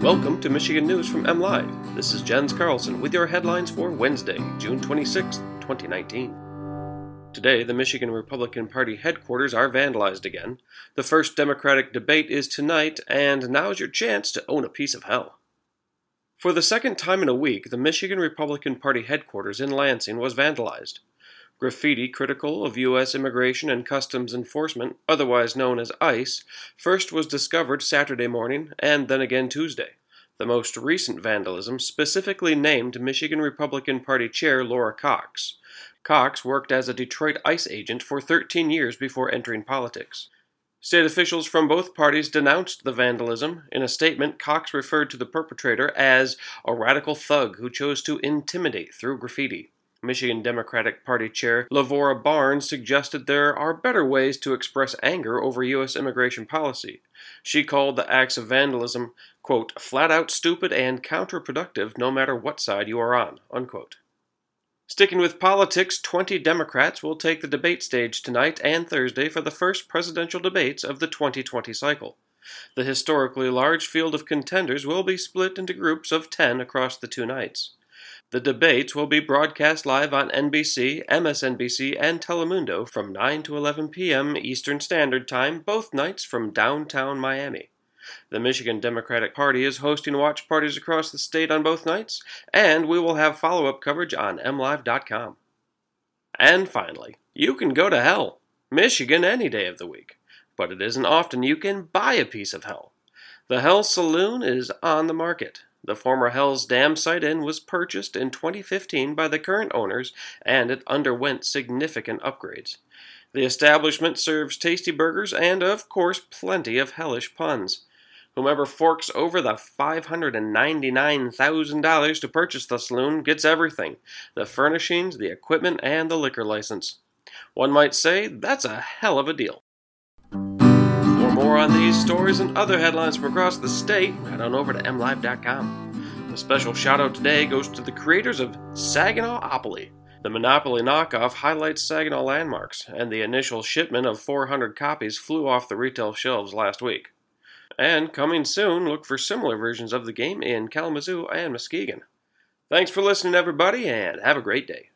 Welcome to Michigan News from MLive. This is Jens Carlson with your headlines for Wednesday, June 26, 2019. Today, the Michigan Republican Party headquarters are vandalized again. The first Democratic debate is tonight, and now's your chance to own a piece of hell. For the second time in a week, the Michigan Republican Party headquarters in Lansing was vandalized. Graffiti critical of U.S. Immigration and Customs Enforcement, otherwise known as ICE, first was discovered Saturday morning and then again Tuesday. The most recent vandalism specifically named Michigan Republican Party Chair Laura Cox. Cox worked as a Detroit ICE agent for 13 years before entering politics. State officials from both parties denounced the vandalism. In a statement, Cox referred to the perpetrator as a radical thug who chose to intimidate through graffiti. Michigan Democratic Party Chair Lavora Barnes suggested there are better ways to express anger over U.S. immigration policy. She called the acts of vandalism, quote, flat out stupid and counterproductive no matter what side you are on, unquote. Sticking with politics, 20 Democrats will take the debate stage tonight and Thursday for the first presidential debates of the 2020 cycle. The historically large field of contenders will be split into groups of 10 across the two nights. The debates will be broadcast live on NBC, MSNBC, and Telemundo from 9 to 11 p.m. Eastern Standard Time, both nights from downtown Miami. The Michigan Democratic Party is hosting watch parties across the state on both nights, and we will have follow up coverage on MLive.com. And finally, you can go to hell, Michigan, any day of the week, but it isn't often you can buy a piece of hell. The Hell Saloon is on the market. The former Hell's Dam Site Inn was purchased in 2015 by the current owners and it underwent significant upgrades. The establishment serves tasty burgers and, of course, plenty of hellish puns. Whomever forks over the $599,000 to purchase the saloon gets everything the furnishings, the equipment, and the liquor license. One might say that's a hell of a deal. More on these stories and other headlines from across the state, head on over to mlive.com. A special shout out today goes to the creators of Saginawopoly. The Monopoly knockoff highlights Saginaw landmarks, and the initial shipment of 400 copies flew off the retail shelves last week. And coming soon, look for similar versions of the game in Kalamazoo and Muskegon. Thanks for listening, everybody, and have a great day.